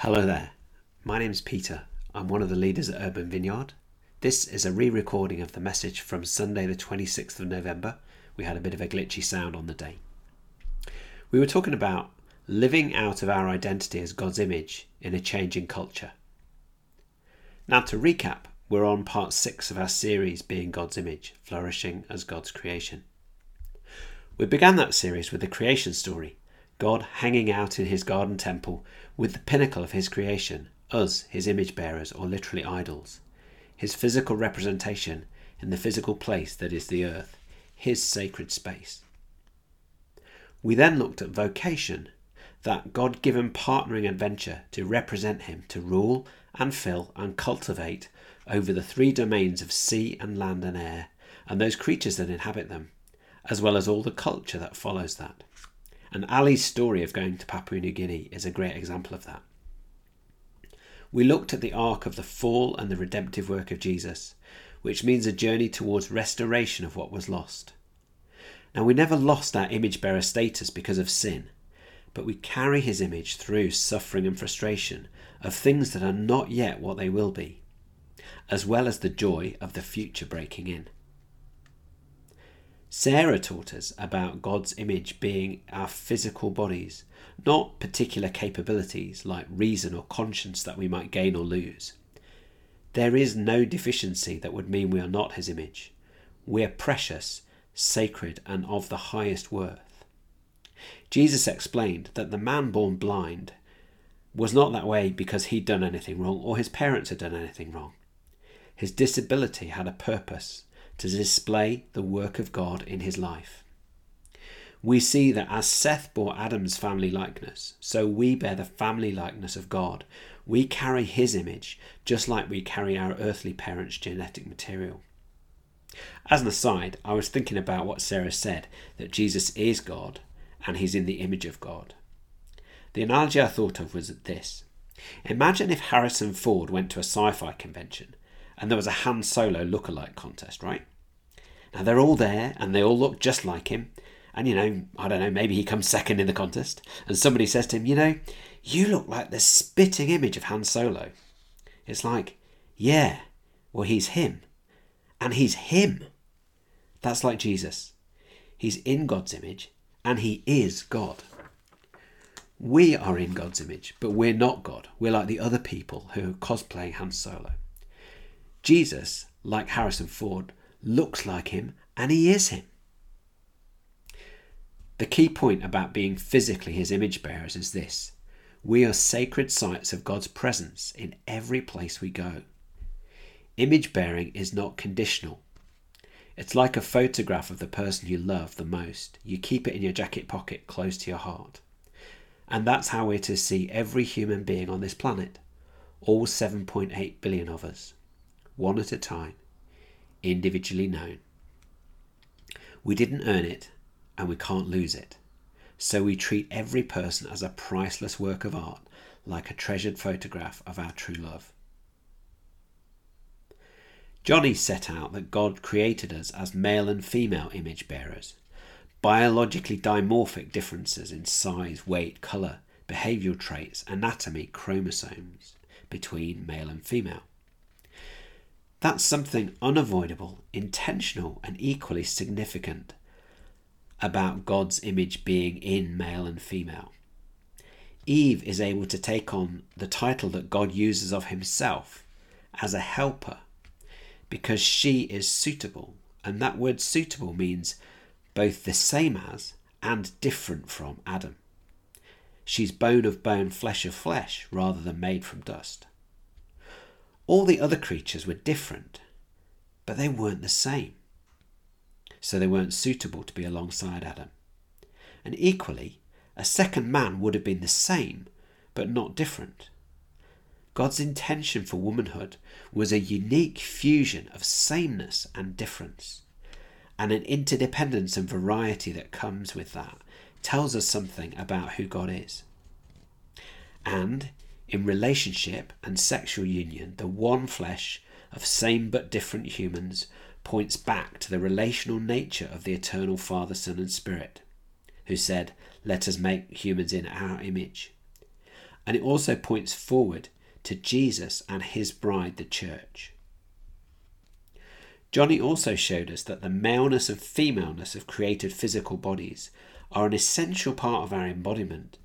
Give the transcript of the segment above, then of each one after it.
Hello there. My name's Peter. I'm one of the leaders at Urban Vineyard. This is a re recording of the message from Sunday, the 26th of November. We had a bit of a glitchy sound on the day. We were talking about living out of our identity as God's image in a changing culture. Now, to recap, we're on part six of our series Being God's Image, Flourishing as God's Creation. We began that series with the creation story God hanging out in his garden temple with the pinnacle of his creation, us, his image bearers, or literally idols, his physical representation in the physical place that is the earth, his sacred space. We then looked at vocation, that God given partnering adventure to represent him, to rule and fill and cultivate over the three domains of sea and land and air, and those creatures that inhabit them, as well as all the culture that follows that. And Ali's story of going to Papua New Guinea is a great example of that. We looked at the arc of the fall and the redemptive work of Jesus, which means a journey towards restoration of what was lost. Now, we never lost our image bearer status because of sin, but we carry his image through suffering and frustration of things that are not yet what they will be, as well as the joy of the future breaking in. Sarah taught us about God's image being our physical bodies, not particular capabilities like reason or conscience that we might gain or lose. There is no deficiency that would mean we are not His image. We are precious, sacred, and of the highest worth. Jesus explained that the man born blind was not that way because he'd done anything wrong or his parents had done anything wrong. His disability had a purpose to display the work of God in his life. We see that as Seth bore Adam's family likeness, so we bear the family likeness of God. We carry his image just like we carry our earthly parents' genetic material. As an aside, I was thinking about what Sarah said that Jesus is God and he's in the image of God. The analogy I thought of was this Imagine if Harrison Ford went to a sci fi convention and there was a Han Solo look-alike contest, right? Now they're all there and they all look just like him. And you know, I don't know, maybe he comes second in the contest and somebody says to him, you know, you look like the spitting image of Han Solo. It's like, yeah, well, he's him. And he's him. That's like Jesus. He's in God's image and he is God. We are in God's image, but we're not God. We're like the other people who are cosplaying Han Solo. Jesus, like Harrison Ford, looks like him and he is him. The key point about being physically his image bearers is this we are sacred sites of God's presence in every place we go. Image bearing is not conditional. It's like a photograph of the person you love the most. You keep it in your jacket pocket close to your heart. And that's how we're to see every human being on this planet, all 7.8 billion of us one at a time, individually known. We didn't earn it, and we can't lose it. So we treat every person as a priceless work of art, like a treasured photograph of our true love. Johnny set out that God created us as male and female image bearers, biologically dimorphic differences in size, weight, colour, behavioural traits, anatomy, chromosomes between male and female. That's something unavoidable, intentional, and equally significant about God's image being in male and female. Eve is able to take on the title that God uses of himself as a helper because she is suitable. And that word suitable means both the same as and different from Adam. She's bone of bone, flesh of flesh, rather than made from dust. All the other creatures were different, but they weren't the same. So they weren't suitable to be alongside Adam. And equally, a second man would have been the same, but not different. God's intention for womanhood was a unique fusion of sameness and difference. And an interdependence and variety that comes with that tells us something about who God is. And in relationship and sexual union, the one flesh of same but different humans points back to the relational nature of the eternal Father, Son, and Spirit, who said, Let us make humans in our image. and it also points forward to Jesus and his bride, the church. Johnny also showed us that the maleness and femaleness of created physical bodies are an essential part of our embodiment,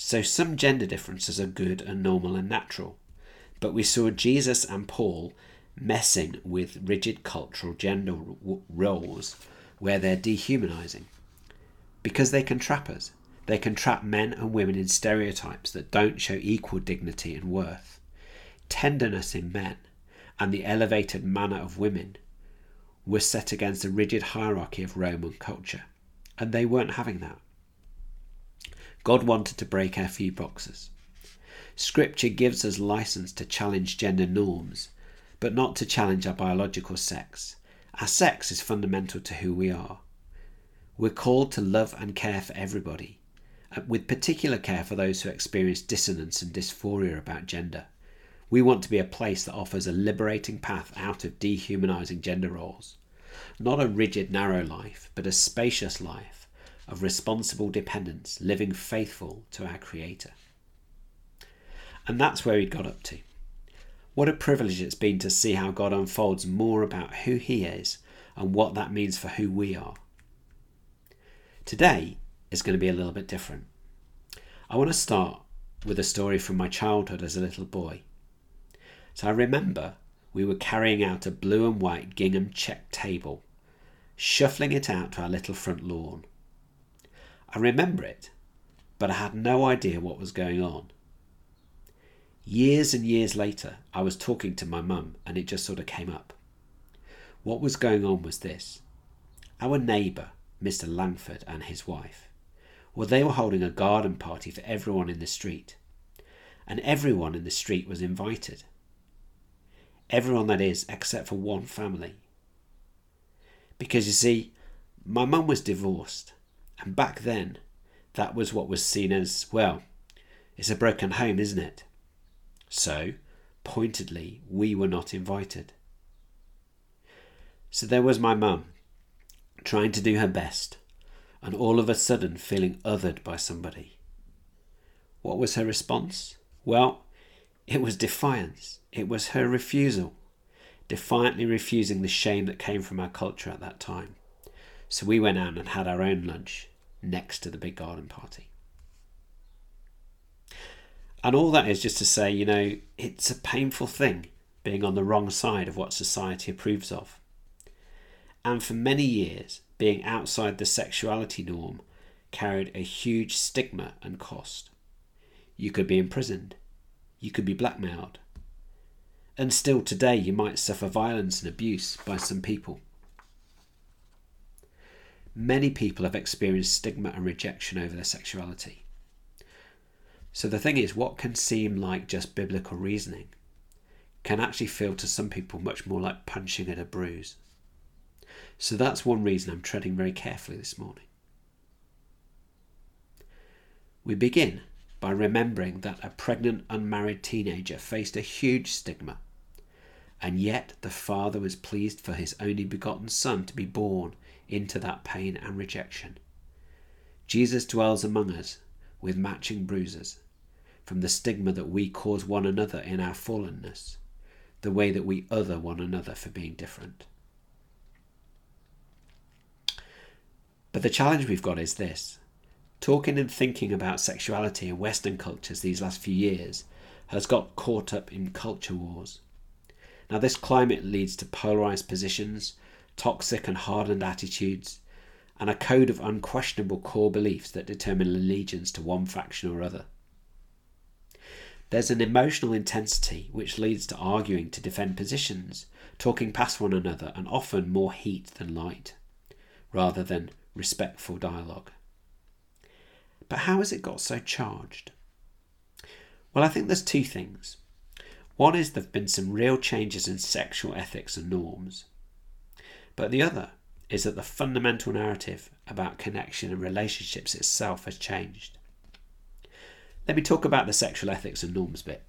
so some gender differences are good and normal and natural. But we saw Jesus and Paul messing with rigid cultural gender roles where they're dehumanizing. Because they can trap us. They can trap men and women in stereotypes that don't show equal dignity and worth. Tenderness in men and the elevated manner of women were set against the rigid hierarchy of Roman culture, and they weren't having that. God wanted to break our few boxes. Scripture gives us license to challenge gender norms, but not to challenge our biological sex. Our sex is fundamental to who we are. We're called to love and care for everybody, uh, with particular care for those who experience dissonance and dysphoria about gender. We want to be a place that offers a liberating path out of dehumanizing gender roles. Not a rigid, narrow life, but a spacious life of responsible dependence, living faithful to our Creator. And that's where he got up to. What a privilege it's been to see how God unfolds more about who He is and what that means for who we are. Today is going to be a little bit different. I want to start with a story from my childhood as a little boy. So I remember we were carrying out a blue and white gingham check table, shuffling it out to our little front lawn. I remember it, but I had no idea what was going on. Years and years later, I was talking to my mum and it just sort of came up. What was going on was this our neighbour, Mr. Langford, and his wife, well, they were holding a garden party for everyone in the street, and everyone in the street was invited. Everyone, that is, except for one family. Because you see, my mum was divorced, and back then, that was what was seen as, well, it's a broken home, isn't it? So, pointedly, we were not invited. So there was my mum, trying to do her best, and all of a sudden feeling othered by somebody. What was her response? Well, it was defiance. It was her refusal, defiantly refusing the shame that came from our culture at that time. So we went out and had our own lunch next to the big garden party. And all that is just to say, you know, it's a painful thing being on the wrong side of what society approves of. And for many years, being outside the sexuality norm carried a huge stigma and cost. You could be imprisoned, you could be blackmailed. And still today, you might suffer violence and abuse by some people. Many people have experienced stigma and rejection over their sexuality. So the thing is, what can seem like just biblical reasoning can actually feel to some people much more like punching at a bruise. So that's one reason I'm treading very carefully this morning. We begin by remembering that a pregnant unmarried teenager faced a huge stigma, and yet the Father was pleased for his only begotten Son to be born into that pain and rejection. Jesus dwells among us with matching bruises from the stigma that we cause one another in our fallenness, the way that we other one another for being different. But the challenge we've got is this talking and thinking about sexuality in Western cultures these last few years has got caught up in culture wars. Now, this climate leads to polarized positions, toxic and hardened attitudes, and a code of unquestionable core beliefs that determine allegiance to one faction or other. There's an emotional intensity which leads to arguing to defend positions, talking past one another, and often more heat than light, rather than respectful dialogue. But how has it got so charged? Well, I think there's two things. One is there have been some real changes in sexual ethics and norms. But the other is that the fundamental narrative about connection and relationships itself has changed. Let me talk about the sexual ethics and norms bit.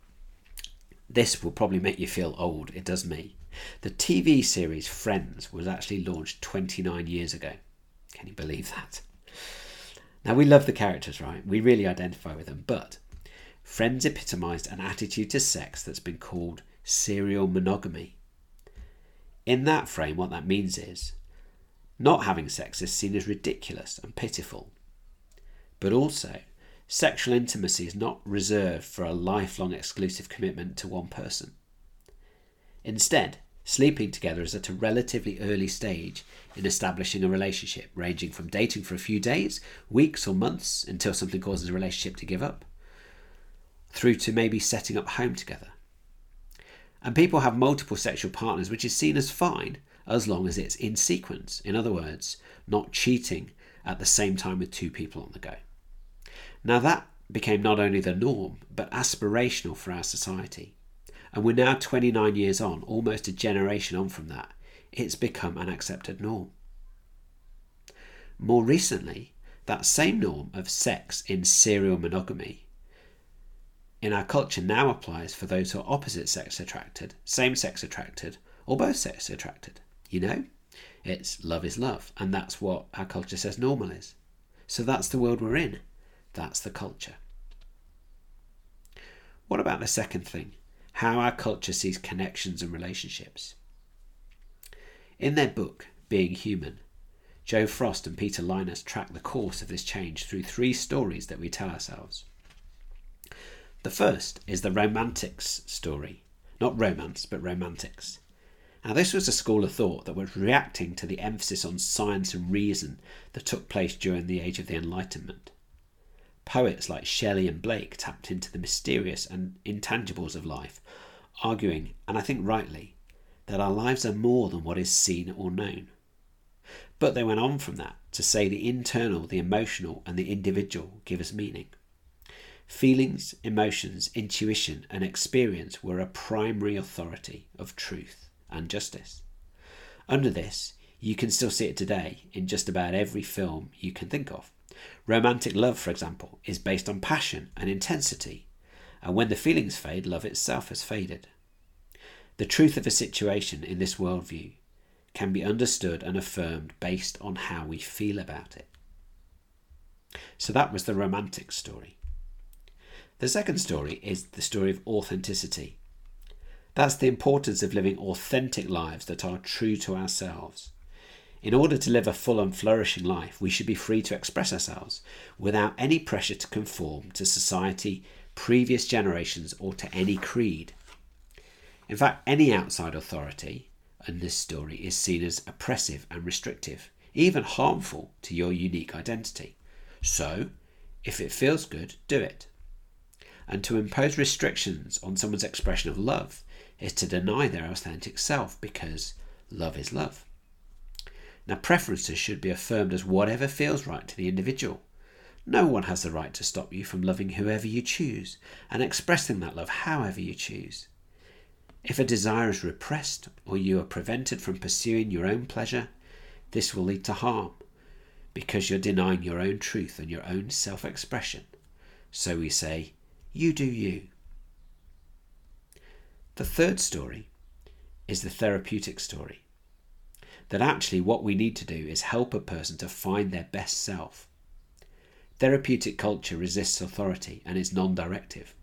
This will probably make you feel old, it does me. The TV series Friends was actually launched 29 years ago. Can you believe that? Now, we love the characters, right? We really identify with them, but Friends epitomised an attitude to sex that's been called serial monogamy. In that frame, what that means is not having sex is seen as ridiculous and pitiful. But also, sexual intimacy is not reserved for a lifelong exclusive commitment to one person. Instead, sleeping together is at a relatively early stage in establishing a relationship, ranging from dating for a few days, weeks, or months until something causes a relationship to give up, through to maybe setting up home together. And people have multiple sexual partners, which is seen as fine as long as it's in sequence. In other words, not cheating at the same time with two people on the go. Now, that became not only the norm, but aspirational for our society. And we're now 29 years on, almost a generation on from that. It's become an accepted norm. More recently, that same norm of sex in serial monogamy in our culture now applies for those who are opposite sex attracted, same sex attracted, or both sex attracted. You know, it's love is love, and that's what our culture says normal is. So that's the world we're in. That's the culture. What about the second thing? How our culture sees connections and relationships. In their book, Being Human, Jo Frost and Peter Lynas track the course of this change through three stories that we tell ourselves. The first is the Romantics story. Not romance, but romantics. Now, this was a school of thought that was reacting to the emphasis on science and reason that took place during the Age of the Enlightenment. Poets like Shelley and Blake tapped into the mysterious and intangibles of life, arguing, and I think rightly, that our lives are more than what is seen or known. But they went on from that to say the internal, the emotional, and the individual give us meaning. Feelings, emotions, intuition, and experience were a primary authority of truth and justice. Under this, you can still see it today in just about every film you can think of. Romantic love, for example, is based on passion and intensity, and when the feelings fade, love itself has faded. The truth of a situation in this worldview can be understood and affirmed based on how we feel about it. So that was the romantic story. The second story is the story of authenticity. That's the importance of living authentic lives that are true to ourselves. In order to live a full and flourishing life, we should be free to express ourselves without any pressure to conform to society, previous generations, or to any creed. In fact, any outside authority in this story is seen as oppressive and restrictive, even harmful to your unique identity. So, if it feels good, do it and to impose restrictions on someone's expression of love is to deny their authentic self because love is love. Now, preferences should be affirmed as whatever feels right to the individual. No one has the right to stop you from loving whoever you choose and expressing that love however you choose. If a desire is repressed or you are prevented from pursuing your own pleasure, this will lead to harm because you're denying your own truth and your own self expression. So we say, you do you. The third story is the therapeutic story. That actually, what we need to do is help a person to find their best self. Therapeutic culture resists authority and is non directive.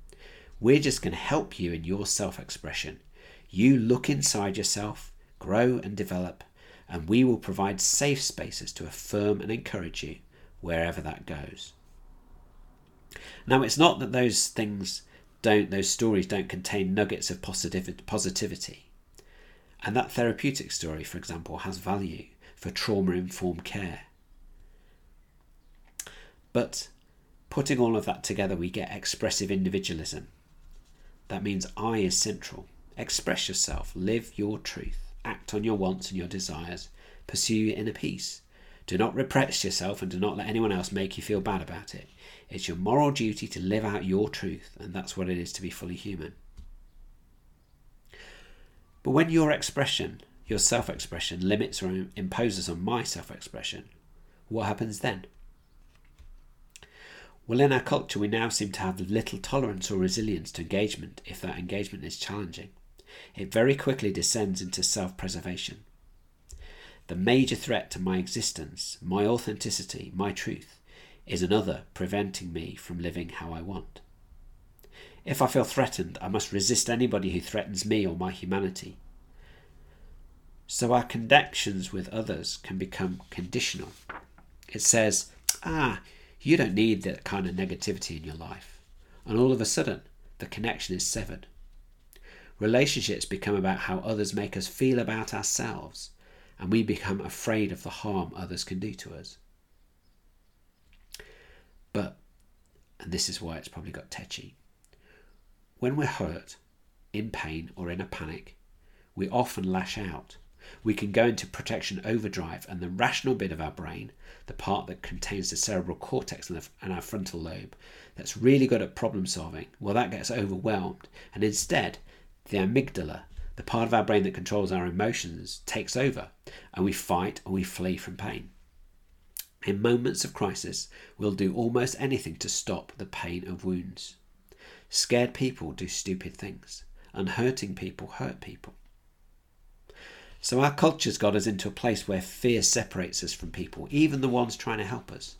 We're just going to help you in your self expression. You look inside yourself, grow and develop, and we will provide safe spaces to affirm and encourage you wherever that goes. Now, it's not that those things don't, those stories don't contain nuggets of positivity. And that therapeutic story, for example, has value for trauma informed care. But putting all of that together, we get expressive individualism. That means I is central. Express yourself, live your truth, act on your wants and your desires, pursue inner peace. Do not repress yourself and do not let anyone else make you feel bad about it. It's your moral duty to live out your truth, and that's what it is to be fully human. But when your expression, your self expression, limits or imposes on my self expression, what happens then? Well, in our culture, we now seem to have little tolerance or resilience to engagement if that engagement is challenging. It very quickly descends into self preservation. The major threat to my existence, my authenticity, my truth, is another preventing me from living how I want. If I feel threatened, I must resist anybody who threatens me or my humanity. So our connections with others can become conditional. It says, ah, you don't need that kind of negativity in your life. And all of a sudden, the connection is severed. Relationships become about how others make us feel about ourselves, and we become afraid of the harm others can do to us. But, and this is why it's probably got tetchy, when we're hurt, in pain, or in a panic, we often lash out we can go into protection overdrive, and the rational bit of our brain, the part that contains the cerebral cortex and, the, and our frontal lobe, that's really good at problem solving, well, that gets overwhelmed. And instead, the amygdala, the part of our brain that controls our emotions, takes over, and we fight or we flee from pain. In moments of crisis, we'll do almost anything to stop the pain of wounds. Scared people do stupid things, and hurting people hurt people. So our culture's got us into a place where fear separates us from people, even the ones trying to help us.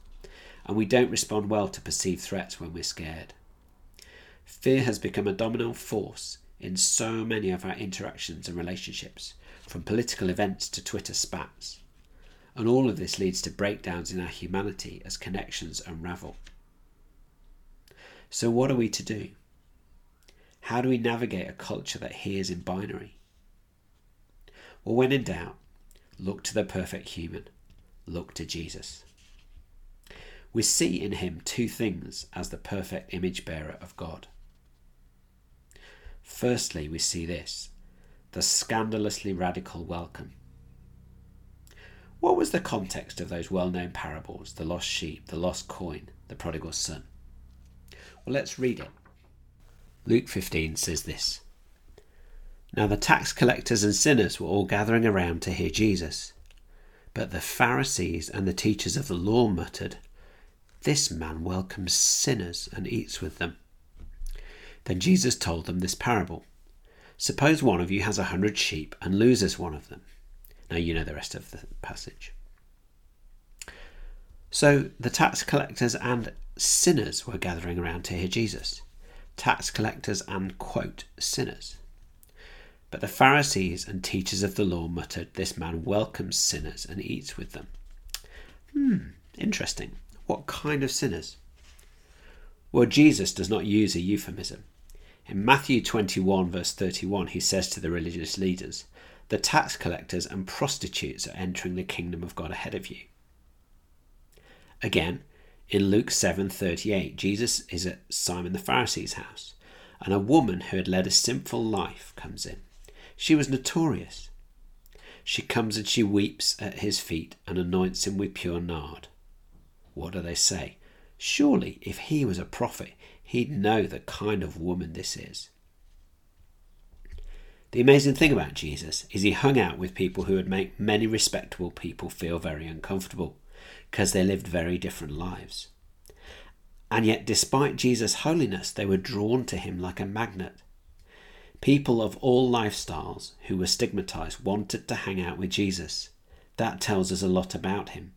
And we don't respond well to perceived threats when we're scared. Fear has become a dominant force in so many of our interactions and relationships, from political events to Twitter spats. And all of this leads to breakdowns in our humanity as connections unravel. So, what are we to do? How do we navigate a culture that hears in binary? Well, when in doubt, look to the perfect human, look to Jesus. We see in him two things as the perfect image bearer of God. Firstly, we see this the scandalously radical welcome. What was the context of those well known parables the lost sheep, the lost coin, the prodigal son? Well, let's read it. Luke 15 says this now the tax collectors and sinners were all gathering around to hear Jesus. But the Pharisees and the teachers of the law muttered, This man welcomes sinners and eats with them. Then Jesus told them this parable Suppose one of you has a hundred sheep and loses one of them. Now you know the rest of the passage. So the tax collectors and sinners were gathering around to hear Jesus. Tax collectors and, quote, sinners. But the Pharisees and teachers of the law muttered, This man welcomes sinners and eats with them. Hmm, interesting. What kind of sinners? Well, Jesus does not use a euphemism. In Matthew 21, verse 31, he says to the religious leaders, The tax collectors and prostitutes are entering the kingdom of God ahead of you. Again, in Luke 7:38, Jesus is at Simon the Pharisee's house, and a woman who had led a sinful life comes in. She was notorious. She comes and she weeps at his feet and anoints him with pure nard. What do they say? Surely, if he was a prophet, he'd know the kind of woman this is. The amazing thing about Jesus is he hung out with people who would make many respectable people feel very uncomfortable because they lived very different lives. And yet, despite Jesus' holiness, they were drawn to him like a magnet. People of all lifestyles who were stigmatized wanted to hang out with Jesus. That tells us a lot about him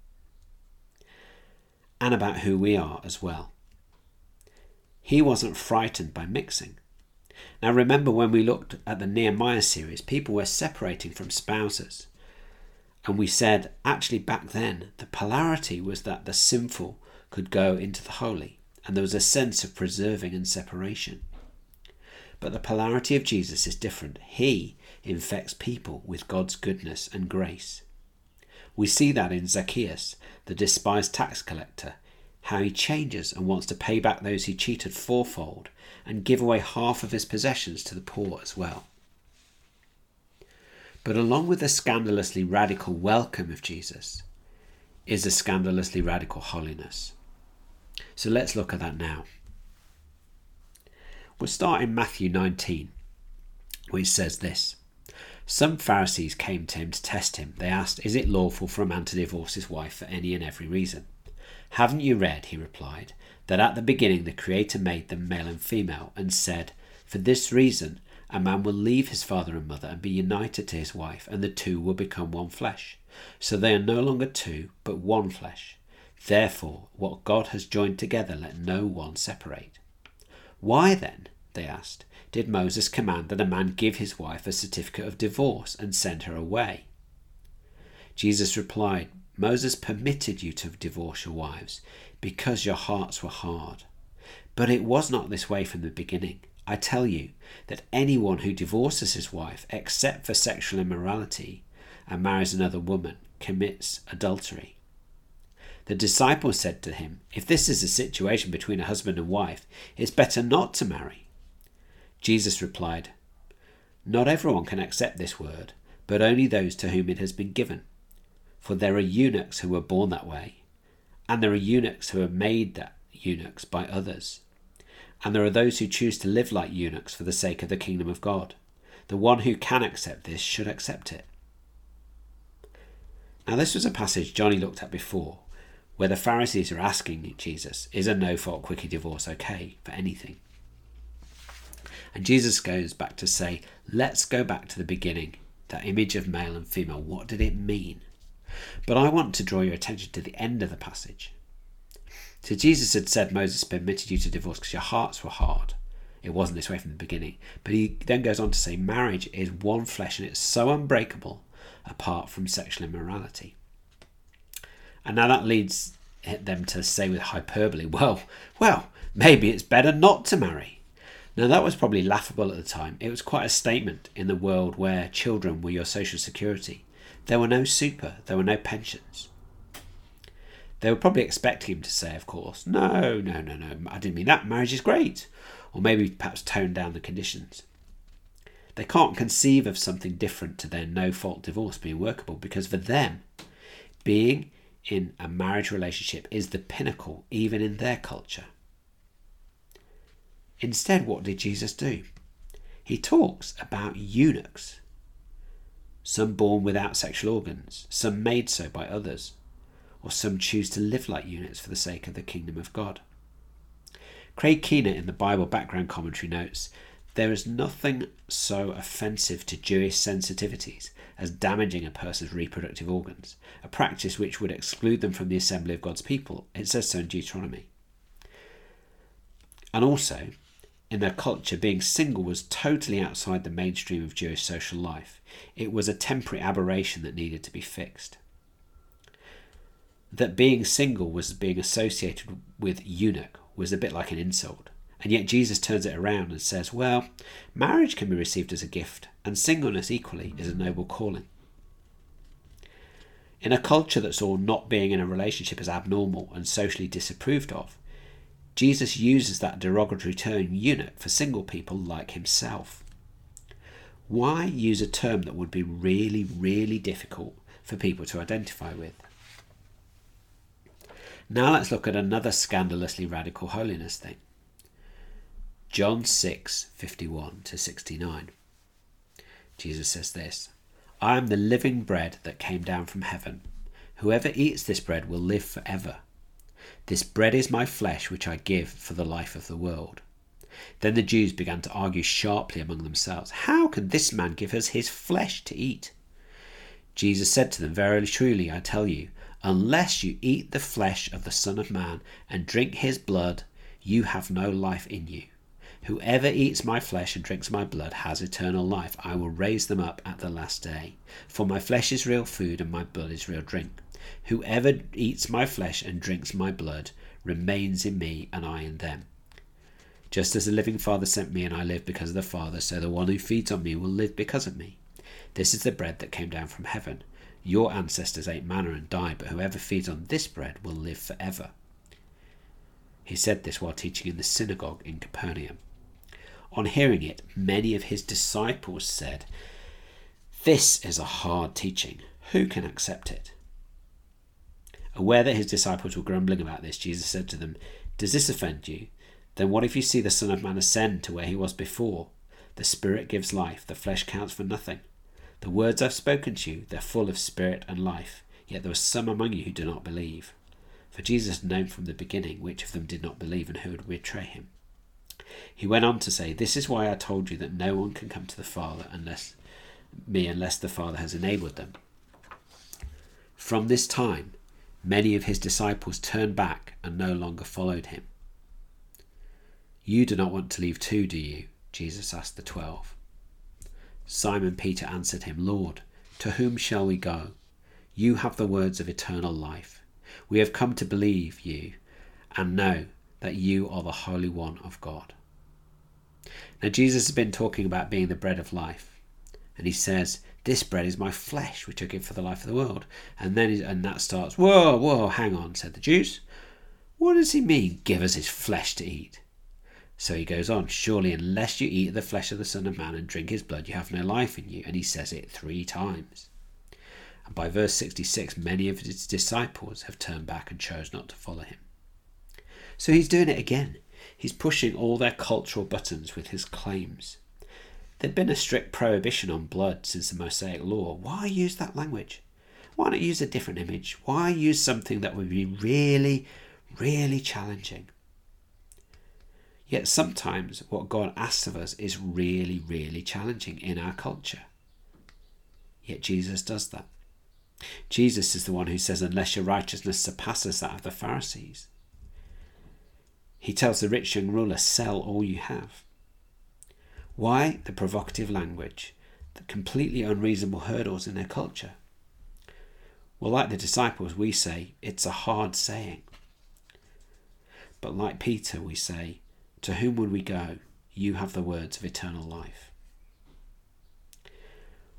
and about who we are as well. He wasn't frightened by mixing. Now, remember when we looked at the Nehemiah series, people were separating from spouses. And we said, actually, back then, the polarity was that the sinful could go into the holy, and there was a sense of preserving and separation. But the polarity of Jesus is different. He infects people with God's goodness and grace. We see that in Zacchaeus, the despised tax collector, how he changes and wants to pay back those he cheated fourfold and give away half of his possessions to the poor as well. But along with the scandalously radical welcome of Jesus is a scandalously radical holiness. So let's look at that now. We'll start in Matthew 19, which says this Some Pharisees came to him to test him. They asked, Is it lawful for a man to divorce his wife for any and every reason? Haven't you read, he replied, that at the beginning the Creator made them male and female, and said, For this reason a man will leave his father and mother and be united to his wife, and the two will become one flesh. So they are no longer two, but one flesh. Therefore, what God has joined together, let no one separate. Why then they asked, did Moses command that a man give his wife a certificate of divorce and send her away? Jesus replied, Moses permitted you to divorce your wives because your hearts were hard. But it was not this way from the beginning. I tell you that anyone who divorces his wife except for sexual immorality and marries another woman commits adultery. The disciples said to him, If this is a situation between a husband and wife, it's better not to marry. Jesus replied, Not everyone can accept this word, but only those to whom it has been given. For there are eunuchs who were born that way, and there are eunuchs who are made that eunuchs by others. And there are those who choose to live like eunuchs for the sake of the kingdom of God. The one who can accept this should accept it. Now, this was a passage Johnny looked at before, where the Pharisees are asking Jesus, Is a no fault quickie divorce okay for anything? And Jesus goes back to say, Let's go back to the beginning. That image of male and female, what did it mean? But I want to draw your attention to the end of the passage. So Jesus had said Moses permitted you to divorce because your hearts were hard. It wasn't this way from the beginning. But he then goes on to say marriage is one flesh and it's so unbreakable apart from sexual immorality. And now that leads them to say with hyperbole, well, well, maybe it's better not to marry. Now that was probably laughable at the time. It was quite a statement in the world where children were your social security. There were no super, there were no pensions. They were probably expecting him to say, of course, no, no, no, no, I didn't mean that. Marriage is great. Or maybe perhaps tone down the conditions. They can't conceive of something different to their no fault divorce being workable because for them, being in a marriage relationship is the pinnacle, even in their culture. Instead, what did Jesus do? He talks about eunuchs, some born without sexual organs, some made so by others, or some choose to live like eunuchs for the sake of the kingdom of God. Craig Keener in the Bible background commentary notes there is nothing so offensive to Jewish sensitivities as damaging a person's reproductive organs, a practice which would exclude them from the assembly of God's people. It says so in Deuteronomy. And also, in their culture, being single was totally outside the mainstream of Jewish social life. It was a temporary aberration that needed to be fixed. That being single was being associated with eunuch was a bit like an insult. And yet Jesus turns it around and says, well, marriage can be received as a gift, and singleness equally is a noble calling. In a culture that saw not being in a relationship as abnormal and socially disapproved of, Jesus uses that derogatory term eunuch for single people like himself. Why use a term that would be really, really difficult for people to identify with? Now let's look at another scandalously radical holiness thing. John 6 51 to 69. Jesus says this I am the living bread that came down from heaven. Whoever eats this bread will live forever. This bread is my flesh, which I give for the life of the world. Then the Jews began to argue sharply among themselves How can this man give us his flesh to eat? Jesus said to them, Verily, truly, I tell you, unless you eat the flesh of the Son of Man and drink his blood, you have no life in you. Whoever eats my flesh and drinks my blood has eternal life. I will raise them up at the last day. For my flesh is real food and my blood is real drink. Whoever eats my flesh and drinks my blood remains in me and I in them. Just as the living Father sent me and I live because of the Father, so the one who feeds on me will live because of me. This is the bread that came down from heaven. Your ancestors ate manna and died, but whoever feeds on this bread will live forever. He said this while teaching in the synagogue in Capernaum. On hearing it, many of his disciples said, This is a hard teaching. Who can accept it? Aware that his disciples were grumbling about this, Jesus said to them, Does this offend you? Then what if you see the Son of Man ascend to where he was before? The Spirit gives life, the flesh counts for nothing. The words I've spoken to you, they're full of spirit and life, yet there are some among you who do not believe. For Jesus had known from the beginning which of them did not believe and who would betray him. He went on to say, This is why I told you that no one can come to the Father unless me unless the Father has enabled them. From this time, many of his disciples turned back and no longer followed him. You do not want to leave too, do you? Jesus asked the twelve. Simon Peter answered him, Lord, to whom shall we go? You have the words of eternal life. We have come to believe you and know that you are the Holy One of God. Now, Jesus has been talking about being the bread of life, and he says, This bread is my flesh, which I give for the life of the world. And then, and that starts, Whoa, whoa, hang on, said the Jews. What does he mean, give us his flesh to eat? So he goes on, Surely, unless you eat the flesh of the Son of Man and drink his blood, you have no life in you. And he says it three times. And by verse 66, many of his disciples have turned back and chose not to follow him. So he's doing it again. He's pushing all their cultural buttons with his claims. There'd been a strict prohibition on blood since the Mosaic Law. Why use that language? Why not use a different image? Why use something that would be really, really challenging? Yet sometimes what God asks of us is really, really challenging in our culture. Yet Jesus does that. Jesus is the one who says, Unless your righteousness surpasses that of the Pharisees, he tells the rich young ruler, Sell all you have. Why the provocative language, the completely unreasonable hurdles in their culture? Well, like the disciples, we say, It's a hard saying. But like Peter, we say, To whom would we go? You have the words of eternal life.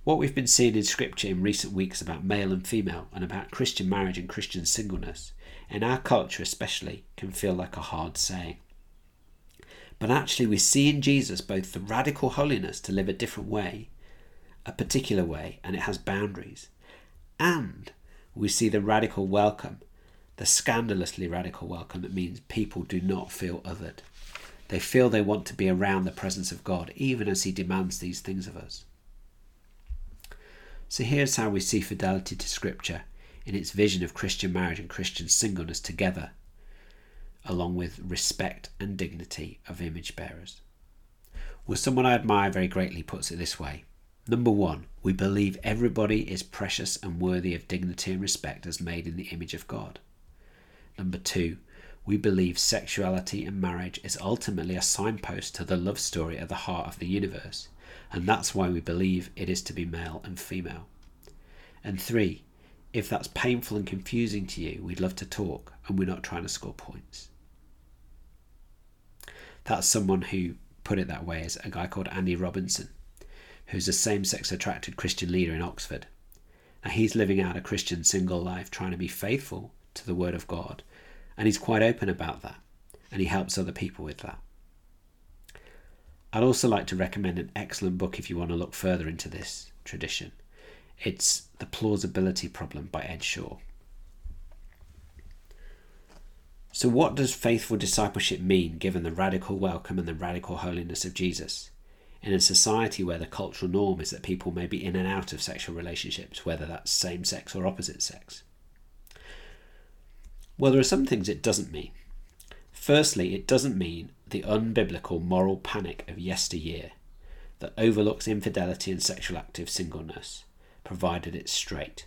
What we've been seeing in Scripture in recent weeks about male and female and about Christian marriage and Christian singleness, in our culture especially, can feel like a hard saying. But actually, we see in Jesus both the radical holiness to live a different way, a particular way, and it has boundaries, and we see the radical welcome, the scandalously radical welcome that means people do not feel othered. They feel they want to be around the presence of God, even as He demands these things of us. So here's how we see fidelity to Scripture in its vision of Christian marriage and Christian singleness together, along with respect and dignity of image bearers. Well, someone I admire very greatly puts it this way Number one, we believe everybody is precious and worthy of dignity and respect as made in the image of God. Number two, we believe sexuality and marriage is ultimately a signpost to the love story at the heart of the universe and that's why we believe it is to be male and female. And three, if that's painful and confusing to you, we'd love to talk and we're not trying to score points. That's someone who put it that way is a guy called Andy Robinson, who's a same sex attracted Christian leader in Oxford. Now he's living out a Christian single life, trying to be faithful to the Word of God, and he's quite open about that, and he helps other people with that. I'd also like to recommend an excellent book if you want to look further into this tradition. It's The Plausibility Problem by Ed Shaw. So, what does faithful discipleship mean given the radical welcome and the radical holiness of Jesus? In a society where the cultural norm is that people may be in and out of sexual relationships, whether that's same sex or opposite sex? Well, there are some things it doesn't mean. Firstly, it doesn't mean the unbiblical moral panic of yesteryear that overlooks infidelity and sexual active singleness, provided it's straight.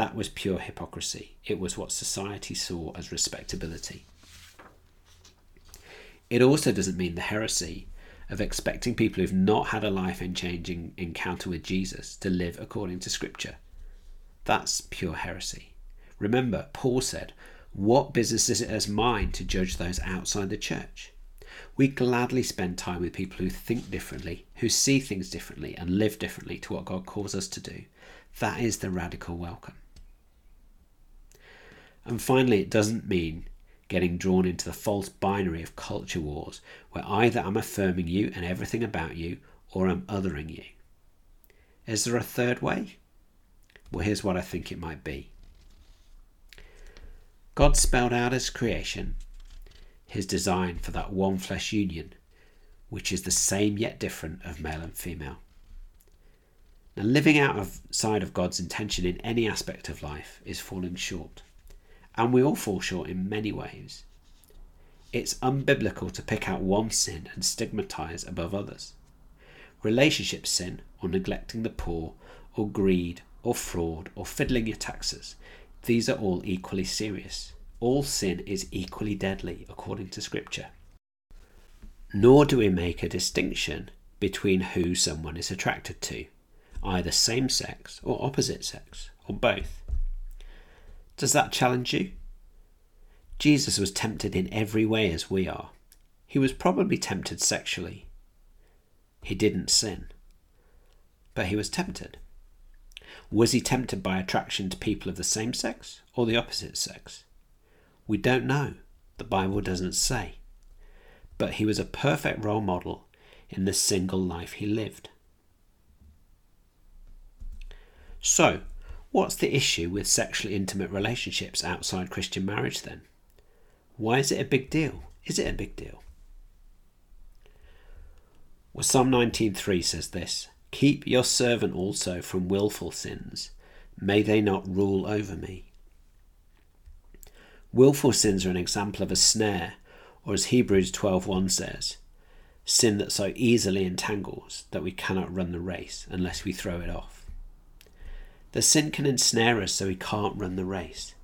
That was pure hypocrisy. It was what society saw as respectability. It also doesn't mean the heresy of expecting people who've not had a life changing encounter with Jesus to live according to Scripture. That's pure heresy. Remember, Paul said, What business is it as mine to judge those outside the church? We gladly spend time with people who think differently, who see things differently, and live differently to what God calls us to do. That is the radical welcome. And finally, it doesn't mean getting drawn into the false binary of culture wars, where either I'm affirming you and everything about you, or I'm othering you. Is there a third way? Well, here's what I think it might be. God spelled out his creation his design for that one flesh union, which is the same yet different of male and female. Now, living outside of God's intention in any aspect of life is falling short, and we all fall short in many ways. It's unbiblical to pick out one sin and stigmatize above others. Relationship sin, or neglecting the poor, or greed, or fraud, or fiddling your taxes, these are all equally serious all sin is equally deadly according to Scripture. Nor do we make a distinction between who someone is attracted to, either same sex or opposite sex, or both. Does that challenge you? Jesus was tempted in every way as we are. He was probably tempted sexually. He didn't sin, but he was tempted. Was he tempted by attraction to people of the same sex or the opposite sex? We don't know. The Bible doesn't say. But he was a perfect role model in the single life he lived. So, what's the issue with sexually intimate relationships outside Christian marriage then? Why is it a big deal? Is it a big deal? Well, Psalm 19.3 says this Keep your servant also from wilful sins. May they not rule over me. Wilful sins are an example of a snare, or as Hebrews 12.1 says, sin that so easily entangles that we cannot run the race unless we throw it off. The sin can ensnare us so we can't run the race.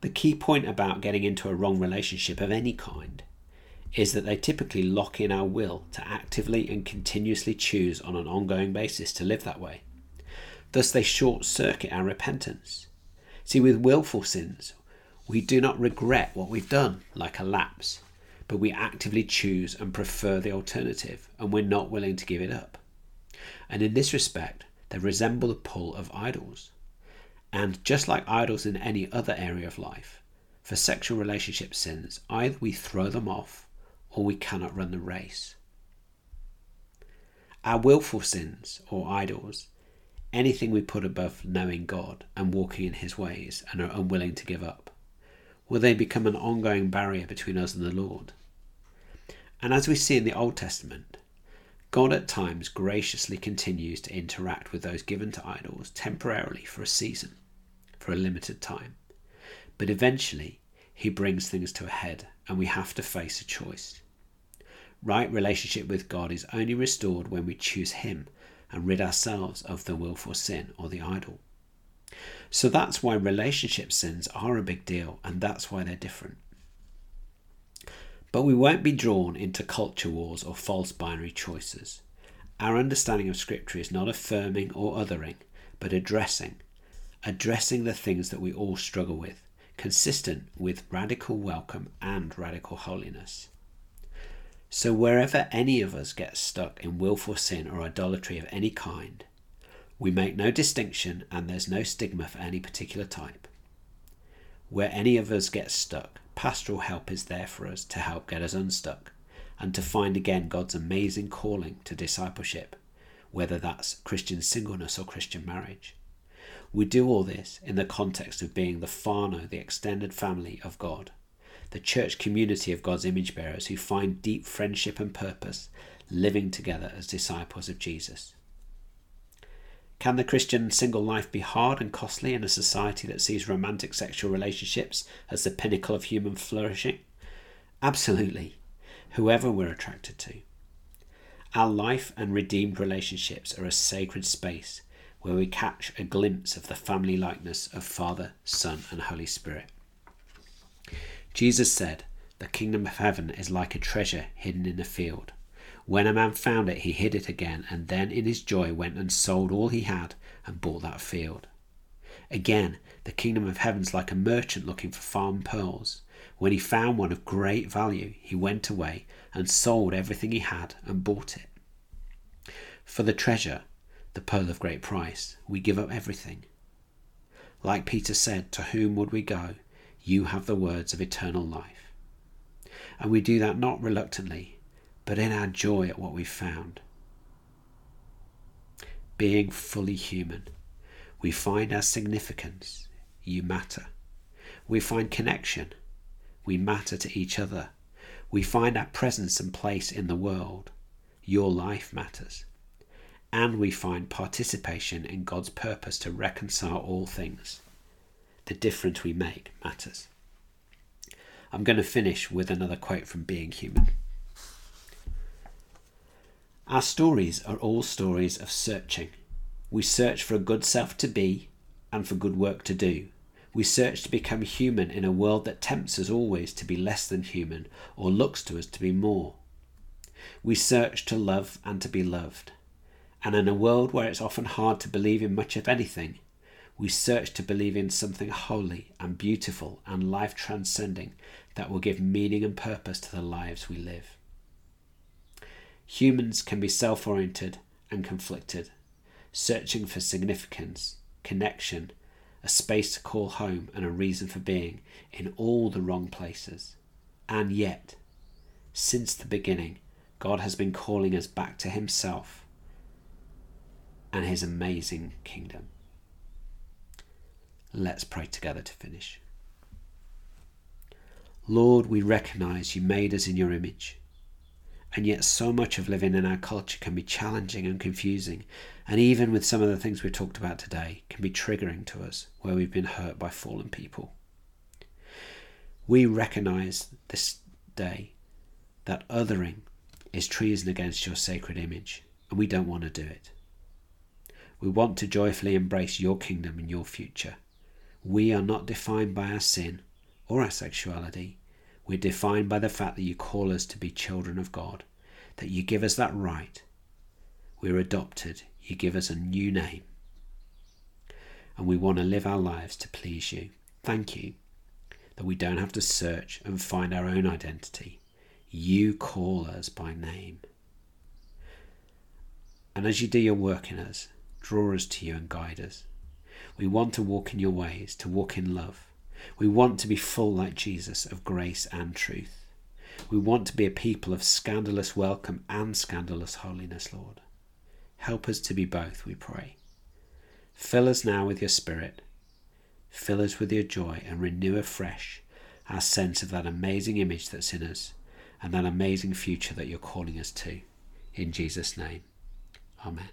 The key point about getting into a wrong relationship of any kind is that they typically lock in our will to actively and continuously choose on an ongoing basis to live that way. Thus, they short circuit our repentance. See, with willful sins, we do not regret what we've done, like a lapse, but we actively choose and prefer the alternative, and we're not willing to give it up. And in this respect, they resemble the pull of idols. And just like idols in any other area of life, for sexual relationship sins, either we throw them off or we cannot run the race. Our willful sins, or idols, anything we put above knowing God and walking in His ways and are unwilling to give up, will they become an ongoing barrier between us and the Lord? And as we see in the Old Testament, God at times graciously continues to interact with those given to idols temporarily for a season, for a limited time. But eventually, He brings things to a head and we have to face a choice. Right relationship with God is only restored when we choose Him and rid ourselves of the willful sin or the idol. So that's why relationship sins are a big deal and that's why they're different. But we won't be drawn into culture wars or false binary choices. Our understanding of Scripture is not affirming or othering, but addressing. Addressing the things that we all struggle with, consistent with radical welcome and radical holiness. So, wherever any of us gets stuck in willful sin or idolatry of any kind, we make no distinction and there's no stigma for any particular type. Where any of us gets stuck, pastoral help is there for us to help get us unstuck and to find again God's amazing calling to discipleship, whether that's Christian singleness or Christian marriage. We do all this in the context of being the whānau, the extended family of God the church community of God's image bearers who find deep friendship and purpose living together as disciples of Jesus. Can the Christian single life be hard and costly in a society that sees romantic sexual relationships as the pinnacle of human flourishing? Absolutely, whoever we're attracted to. Our life and redeemed relationships are a sacred space where we catch a glimpse of the family likeness of Father, Son, and Holy Spirit. Jesus said, The kingdom of heaven is like a treasure hidden in a field. When a man found it, he hid it again, and then in his joy went and sold all he had and bought that field. Again, the kingdom of heaven is like a merchant looking for fine pearls. When he found one of great value, he went away and sold everything he had and bought it. For the treasure, the pearl of great price, we give up everything. Like Peter said, to whom would we go? You have the words of eternal life. And we do that not reluctantly, but in our joy at what we've found. Being fully human, we find our significance. You matter. We find connection. We matter to each other. We find our presence and place in the world. Your life matters. And we find participation in God's purpose to reconcile all things the difference we make matters. I'm going to finish with another quote from Being Human. Our stories are all stories of searching. We search for a good self to be and for good work to do. We search to become human in a world that tempts us always to be less than human or looks to us to be more. We search to love and to be loved. And in a world where it's often hard to believe in much of anything, we search to believe in something holy and beautiful and life transcending that will give meaning and purpose to the lives we live. Humans can be self oriented and conflicted, searching for significance, connection, a space to call home, and a reason for being in all the wrong places. And yet, since the beginning, God has been calling us back to Himself and His amazing kingdom. Let's pray together to finish. Lord, we recognize you made us in your image. And yet, so much of living in our culture can be challenging and confusing, and even with some of the things we talked about today, can be triggering to us where we've been hurt by fallen people. We recognize this day that othering is treason against your sacred image, and we don't want to do it. We want to joyfully embrace your kingdom and your future. We are not defined by our sin or our sexuality. We're defined by the fact that you call us to be children of God, that you give us that right. We're adopted. You give us a new name. And we want to live our lives to please you. Thank you that we don't have to search and find our own identity. You call us by name. And as you do your work in us, draw us to you and guide us. We want to walk in your ways, to walk in love. We want to be full like Jesus of grace and truth. We want to be a people of scandalous welcome and scandalous holiness, Lord. Help us to be both, we pray. Fill us now with your Spirit. Fill us with your joy and renew afresh our sense of that amazing image that's in us and that amazing future that you're calling us to. In Jesus' name, Amen.